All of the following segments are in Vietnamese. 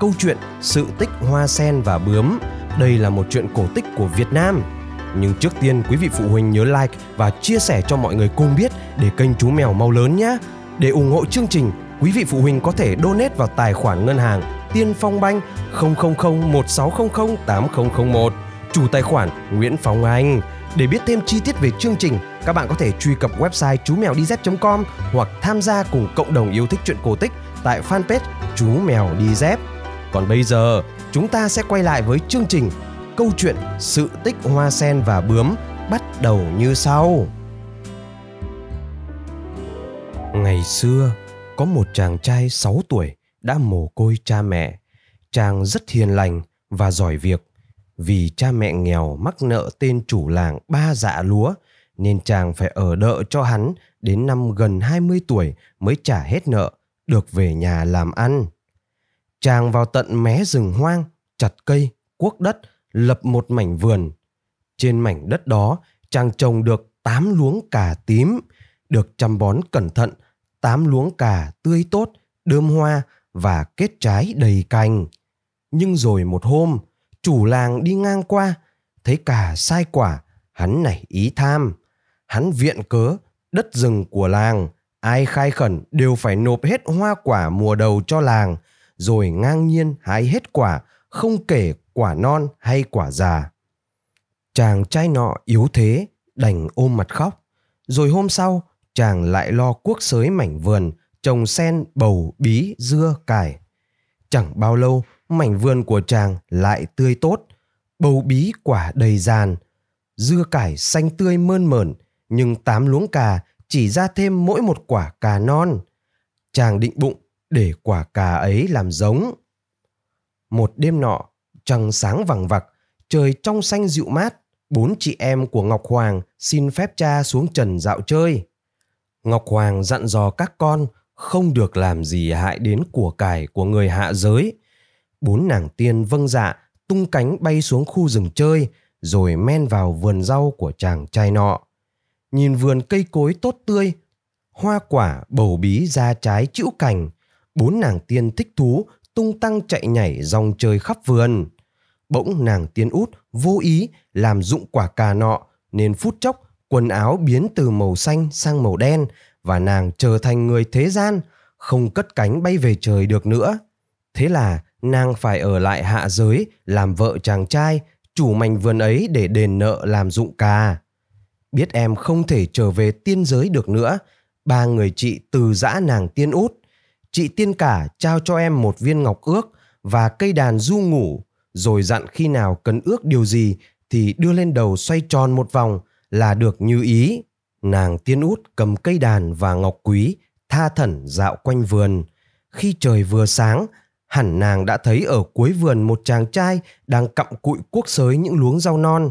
câu chuyện Sự tích hoa sen và bướm. Đây là một chuyện cổ tích của Việt Nam. Nhưng trước tiên quý vị phụ huynh nhớ like và chia sẻ cho mọi người cùng biết để kênh chú mèo mau lớn nhé. Để ủng hộ chương trình, quý vị phụ huynh có thể donate vào tài khoản ngân hàng Tiên Phong Banh 000 1600 8001 chủ tài khoản Nguyễn Phong Anh. Để biết thêm chi tiết về chương trình, các bạn có thể truy cập website chú mèo đi dép.com hoặc tham gia cùng cộng đồng yêu thích chuyện cổ tích tại fanpage chú mèo đi dép. Còn bây giờ, chúng ta sẽ quay lại với chương trình Câu chuyện Sự tích hoa sen và bướm bắt đầu như sau. Ngày xưa, có một chàng trai 6 tuổi đã mồ côi cha mẹ. Chàng rất hiền lành và giỏi việc. Vì cha mẹ nghèo mắc nợ tên chủ làng ba dạ lúa, nên chàng phải ở đợ cho hắn đến năm gần 20 tuổi mới trả hết nợ, được về nhà làm ăn chàng vào tận mé rừng hoang, chặt cây, cuốc đất, lập một mảnh vườn. Trên mảnh đất đó, chàng trồng được tám luống cà tím, được chăm bón cẩn thận, tám luống cà tươi tốt, đơm hoa và kết trái đầy cành. Nhưng rồi một hôm, chủ làng đi ngang qua, thấy cà sai quả, hắn nảy ý tham. Hắn viện cớ, đất rừng của làng, ai khai khẩn đều phải nộp hết hoa quả mùa đầu cho làng rồi ngang nhiên hái hết quả, không kể quả non hay quả già. Chàng trai nọ yếu thế, đành ôm mặt khóc. Rồi hôm sau, chàng lại lo cuốc sới mảnh vườn, trồng sen, bầu, bí, dưa, cải. Chẳng bao lâu, mảnh vườn của chàng lại tươi tốt, bầu bí quả đầy giàn, dưa cải xanh tươi mơn mởn, nhưng tám luống cà chỉ ra thêm mỗi một quả cà non. Chàng định bụng để quả cà ấy làm giống. Một đêm nọ, trăng sáng vằng vặc, trời trong xanh dịu mát, bốn chị em của Ngọc Hoàng xin phép cha xuống trần dạo chơi. Ngọc Hoàng dặn dò các con không được làm gì hại đến của cải của người hạ giới. Bốn nàng tiên vâng dạ, tung cánh bay xuống khu rừng chơi, rồi men vào vườn rau của chàng trai nọ. Nhìn vườn cây cối tốt tươi, hoa quả bầu bí ra trái chữ cành, bốn nàng tiên thích thú tung tăng chạy nhảy dòng chơi khắp vườn. Bỗng nàng tiên út vô ý làm dụng quả cà nọ nên phút chốc quần áo biến từ màu xanh sang màu đen và nàng trở thành người thế gian, không cất cánh bay về trời được nữa. Thế là nàng phải ở lại hạ giới làm vợ chàng trai, chủ mảnh vườn ấy để đền nợ làm dụng cà. Biết em không thể trở về tiên giới được nữa, ba người chị từ giã nàng tiên út chị tiên cả trao cho em một viên ngọc ước và cây đàn du ngủ. Rồi dặn khi nào cần ước điều gì thì đưa lên đầu xoay tròn một vòng là được như ý. Nàng tiên út cầm cây đàn và ngọc quý, tha thẩn dạo quanh vườn. Khi trời vừa sáng, hẳn nàng đã thấy ở cuối vườn một chàng trai đang cặm cụi cuốc sới những luống rau non.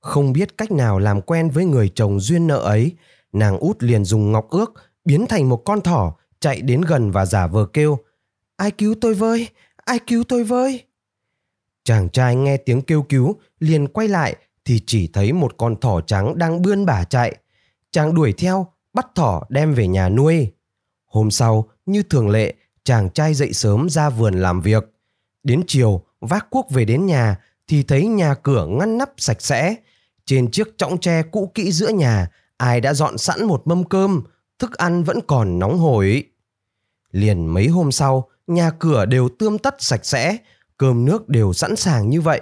Không biết cách nào làm quen với người chồng duyên nợ ấy, nàng út liền dùng ngọc ước biến thành một con thỏ chạy đến gần và giả vờ kêu, ai cứu tôi với? Ai cứu tôi với? Chàng trai nghe tiếng kêu cứu, liền quay lại thì chỉ thấy một con thỏ trắng đang bươn bả chạy. Chàng đuổi theo, bắt thỏ đem về nhà nuôi. Hôm sau, như thường lệ, chàng trai dậy sớm ra vườn làm việc. Đến chiều, vác cuốc về đến nhà thì thấy nhà cửa ngăn nắp sạch sẽ. Trên chiếc chõng tre cũ kỹ giữa nhà, ai đã dọn sẵn một mâm cơm thức ăn vẫn còn nóng hổi. Liền mấy hôm sau, nhà cửa đều tươm tất sạch sẽ, cơm nước đều sẵn sàng như vậy.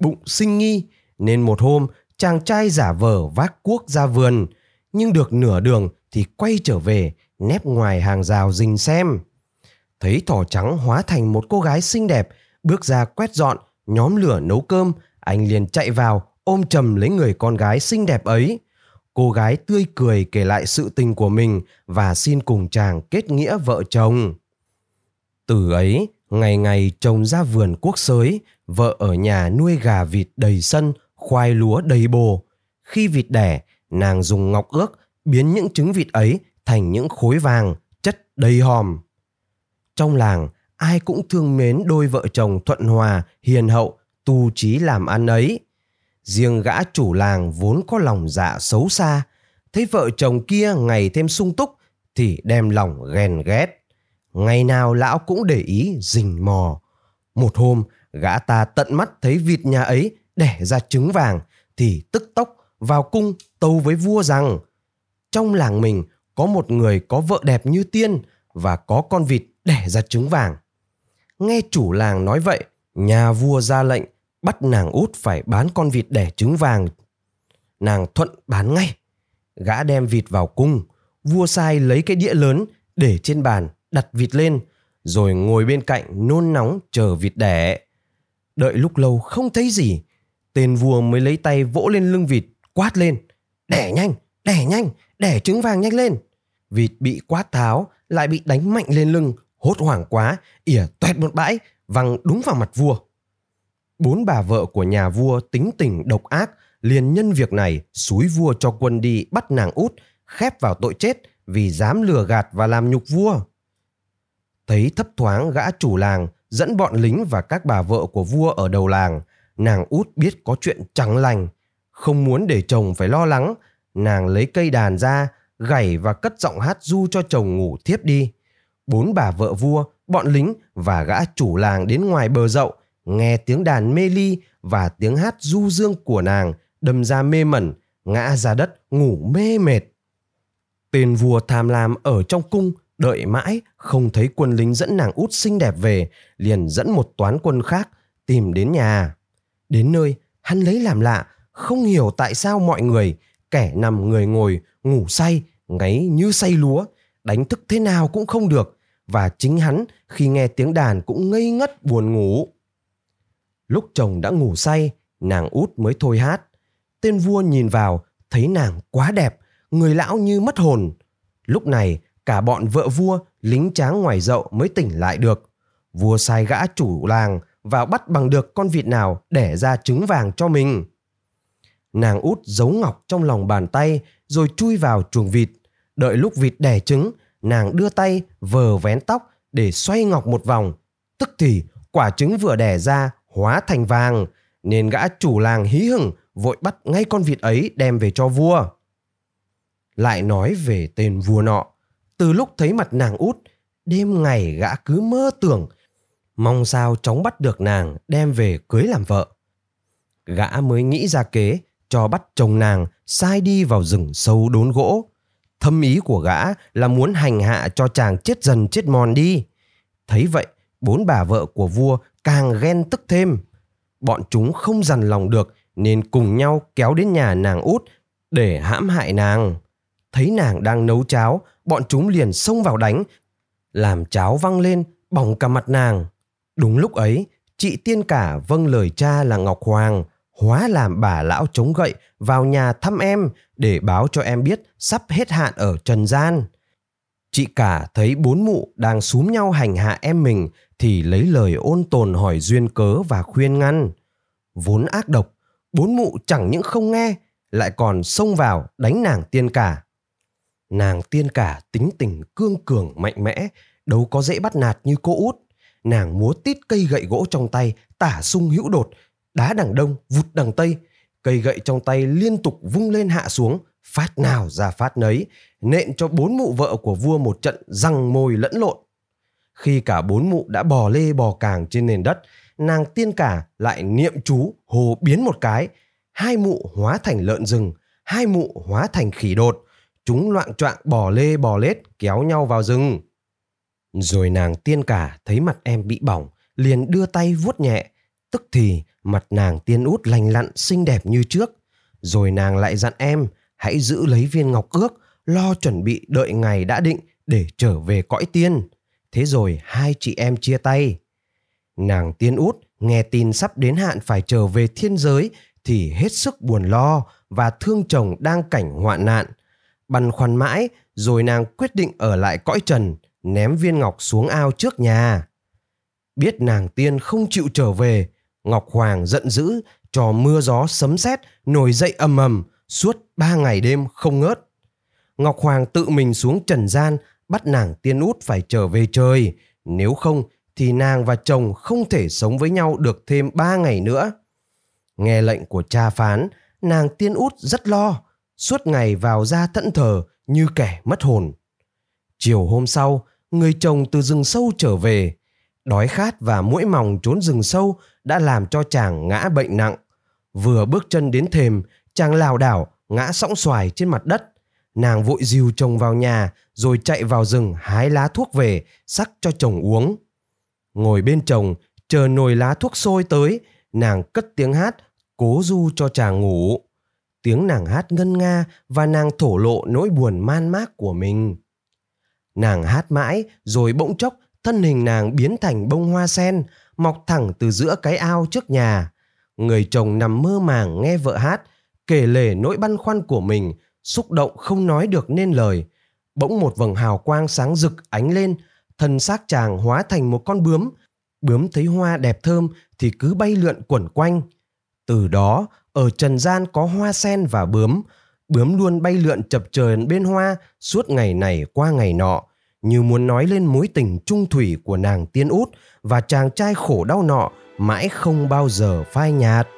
Bụng sinh nghi, nên một hôm chàng trai giả vờ vác cuốc ra vườn, nhưng được nửa đường thì quay trở về, nép ngoài hàng rào rình xem. Thấy thỏ trắng hóa thành một cô gái xinh đẹp, bước ra quét dọn, nhóm lửa nấu cơm, anh liền chạy vào ôm chầm lấy người con gái xinh đẹp ấy cô gái tươi cười kể lại sự tình của mình và xin cùng chàng kết nghĩa vợ chồng. Từ ấy, Ngày ngày chồng ra vườn quốc sới, vợ ở nhà nuôi gà vịt đầy sân, khoai lúa đầy bồ. Khi vịt đẻ, nàng dùng ngọc ước biến những trứng vịt ấy thành những khối vàng, chất đầy hòm. Trong làng, ai cũng thương mến đôi vợ chồng thuận hòa, hiền hậu, tu trí làm ăn ấy. Riêng gã chủ làng vốn có lòng dạ xấu xa, thấy vợ chồng kia ngày thêm sung túc thì đem lòng ghen ghét. Ngày nào lão cũng để ý rình mò. Một hôm, gã ta tận mắt thấy vịt nhà ấy đẻ ra trứng vàng thì tức tốc vào cung tâu với vua rằng trong làng mình có một người có vợ đẹp như tiên và có con vịt đẻ ra trứng vàng. Nghe chủ làng nói vậy, nhà vua ra lệnh bắt nàng út phải bán con vịt đẻ trứng vàng. Nàng thuận bán ngay. Gã đem vịt vào cung, vua sai lấy cái đĩa lớn để trên bàn đặt vịt lên rồi ngồi bên cạnh nôn nóng chờ vịt đẻ. Đợi lúc lâu không thấy gì, tên vua mới lấy tay vỗ lên lưng vịt quát lên. Đẻ nhanh, đẻ nhanh, đẻ trứng vàng nhanh lên. Vịt bị quát tháo, lại bị đánh mạnh lên lưng, hốt hoảng quá, ỉa toẹt một bãi, văng đúng vào mặt vua. Bốn bà vợ của nhà vua tính tình độc ác, liền nhân việc này xúi vua cho quân đi bắt nàng út, khép vào tội chết vì dám lừa gạt và làm nhục vua. Thấy thấp thoáng gã chủ làng dẫn bọn lính và các bà vợ của vua ở đầu làng, nàng út biết có chuyện chẳng lành. Không muốn để chồng phải lo lắng, nàng lấy cây đàn ra, gảy và cất giọng hát du cho chồng ngủ thiếp đi. Bốn bà vợ vua, bọn lính và gã chủ làng đến ngoài bờ dậu, nghe tiếng đàn mê ly và tiếng hát du dương của nàng đâm ra mê mẩn, ngã ra đất ngủ mê mệt. Tên vua tham lam ở trong cung đợi mãi không thấy quân lính dẫn nàng út xinh đẹp về, liền dẫn một toán quân khác tìm đến nhà. Đến nơi, hắn lấy làm lạ, không hiểu tại sao mọi người, kẻ nằm người ngồi, ngủ say, ngáy như say lúa, đánh thức thế nào cũng không được, và chính hắn khi nghe tiếng đàn cũng ngây ngất buồn ngủ. Lúc chồng đã ngủ say, nàng út mới thôi hát. Tên vua nhìn vào, thấy nàng quá đẹp, người lão như mất hồn. Lúc này, cả bọn vợ vua, lính tráng ngoài dậu mới tỉnh lại được. Vua sai gã chủ làng vào bắt bằng được con vịt nào để ra trứng vàng cho mình. Nàng út giấu ngọc trong lòng bàn tay rồi chui vào chuồng vịt. Đợi lúc vịt đẻ trứng, nàng đưa tay vờ vén tóc để xoay ngọc một vòng. Tức thì quả trứng vừa đẻ ra hóa thành vàng, nên gã chủ làng hí hửng vội bắt ngay con vịt ấy đem về cho vua. Lại nói về tên vua nọ, từ lúc thấy mặt nàng út, đêm ngày gã cứ mơ tưởng, mong sao chóng bắt được nàng đem về cưới làm vợ. Gã mới nghĩ ra kế cho bắt chồng nàng sai đi vào rừng sâu đốn gỗ. Thâm ý của gã là muốn hành hạ cho chàng chết dần chết mòn đi. Thấy vậy, bốn bà vợ của vua càng ghen tức thêm. Bọn chúng không dằn lòng được nên cùng nhau kéo đến nhà nàng út để hãm hại nàng. Thấy nàng đang nấu cháo, bọn chúng liền xông vào đánh, làm cháo văng lên, bỏng cả mặt nàng. Đúng lúc ấy, chị tiên cả vâng lời cha là Ngọc Hoàng, hóa làm bà lão chống gậy vào nhà thăm em để báo cho em biết sắp hết hạn ở trần gian. Chị cả thấy bốn mụ đang súm nhau hành hạ em mình thì lấy lời ôn tồn hỏi duyên cớ và khuyên ngăn. Vốn ác độc, bốn mụ chẳng những không nghe, lại còn xông vào đánh nàng tiên cả. Nàng tiên cả tính tình cương cường mạnh mẽ, đâu có dễ bắt nạt như cô út. Nàng múa tít cây gậy gỗ trong tay, tả sung hữu đột, đá đằng đông, vụt đằng tây. Cây gậy trong tay liên tục vung lên hạ xuống, phát nào ra phát nấy, nện cho bốn mụ vợ của vua một trận răng môi lẫn lộn. Khi cả bốn mụ đã bò lê bò càng trên nền đất, nàng tiên cả lại niệm chú hồ biến một cái. Hai mụ hóa thành lợn rừng, hai mụ hóa thành khỉ đột. Chúng loạn choạng bò lê bò lết kéo nhau vào rừng. Rồi nàng tiên cả thấy mặt em bị bỏng, liền đưa tay vuốt nhẹ. Tức thì mặt nàng tiên út lành lặn xinh đẹp như trước. Rồi nàng lại dặn em hãy giữ lấy viên ngọc ước, lo chuẩn bị đợi ngày đã định để trở về cõi tiên. Thế rồi hai chị em chia tay. Nàng tiên út nghe tin sắp đến hạn phải trở về thiên giới thì hết sức buồn lo và thương chồng đang cảnh hoạn nạn. Băn khoăn mãi rồi nàng quyết định ở lại cõi trần ném viên ngọc xuống ao trước nhà. biết nàng tiên không chịu trở về ngọc hoàng giận dữ cho mưa gió sấm sét nổi dậy ầm ầm suốt ba ngày đêm không ngớt. Ngọc hoàng tự mình xuống trần gian, bắt nàng tiên út phải trở về trời. Nếu không, thì nàng và chồng không thể sống với nhau được thêm ba ngày nữa. Nghe lệnh của cha phán, nàng tiên út rất lo, suốt ngày vào ra thẫn thờ như kẻ mất hồn. Chiều hôm sau, người chồng từ rừng sâu trở về. Đói khát và mũi mòng trốn rừng sâu đã làm cho chàng ngã bệnh nặng. Vừa bước chân đến thềm chàng lảo đảo, ngã sõng xoài trên mặt đất. Nàng vội dìu chồng vào nhà, rồi chạy vào rừng hái lá thuốc về, sắc cho chồng uống. Ngồi bên chồng, chờ nồi lá thuốc sôi tới, nàng cất tiếng hát, cố du cho chàng ngủ. Tiếng nàng hát ngân nga và nàng thổ lộ nỗi buồn man mác của mình. Nàng hát mãi, rồi bỗng chốc, thân hình nàng biến thành bông hoa sen, mọc thẳng từ giữa cái ao trước nhà. Người chồng nằm mơ màng nghe vợ hát kể lể nỗi băn khoăn của mình, xúc động không nói được nên lời. Bỗng một vầng hào quang sáng rực ánh lên, thân xác chàng hóa thành một con bướm. Bướm thấy hoa đẹp thơm thì cứ bay lượn quẩn quanh. Từ đó, ở trần gian có hoa sen và bướm. Bướm luôn bay lượn chập chờn bên hoa suốt ngày này qua ngày nọ, như muốn nói lên mối tình trung thủy của nàng tiên út và chàng trai khổ đau nọ mãi không bao giờ phai nhạt.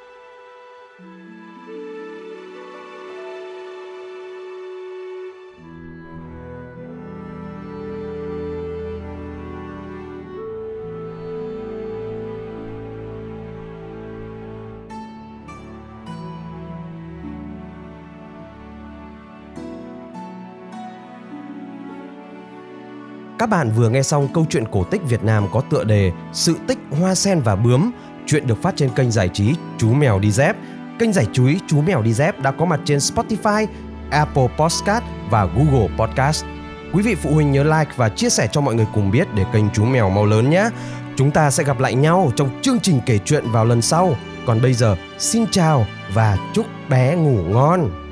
Các bạn vừa nghe xong câu chuyện cổ tích Việt Nam có tựa đề Sự tích Hoa Sen và Bướm. Chuyện được phát trên kênh giải trí Chú Mèo Đi Dép. Kênh giải trí Chú Mèo Đi Dép đã có mặt trên Spotify, Apple Podcast và Google Podcast. Quý vị phụ huynh nhớ like và chia sẻ cho mọi người cùng biết để kênh Chú Mèo mau lớn nhé. Chúng ta sẽ gặp lại nhau trong chương trình kể chuyện vào lần sau. Còn bây giờ, xin chào và chúc bé ngủ ngon.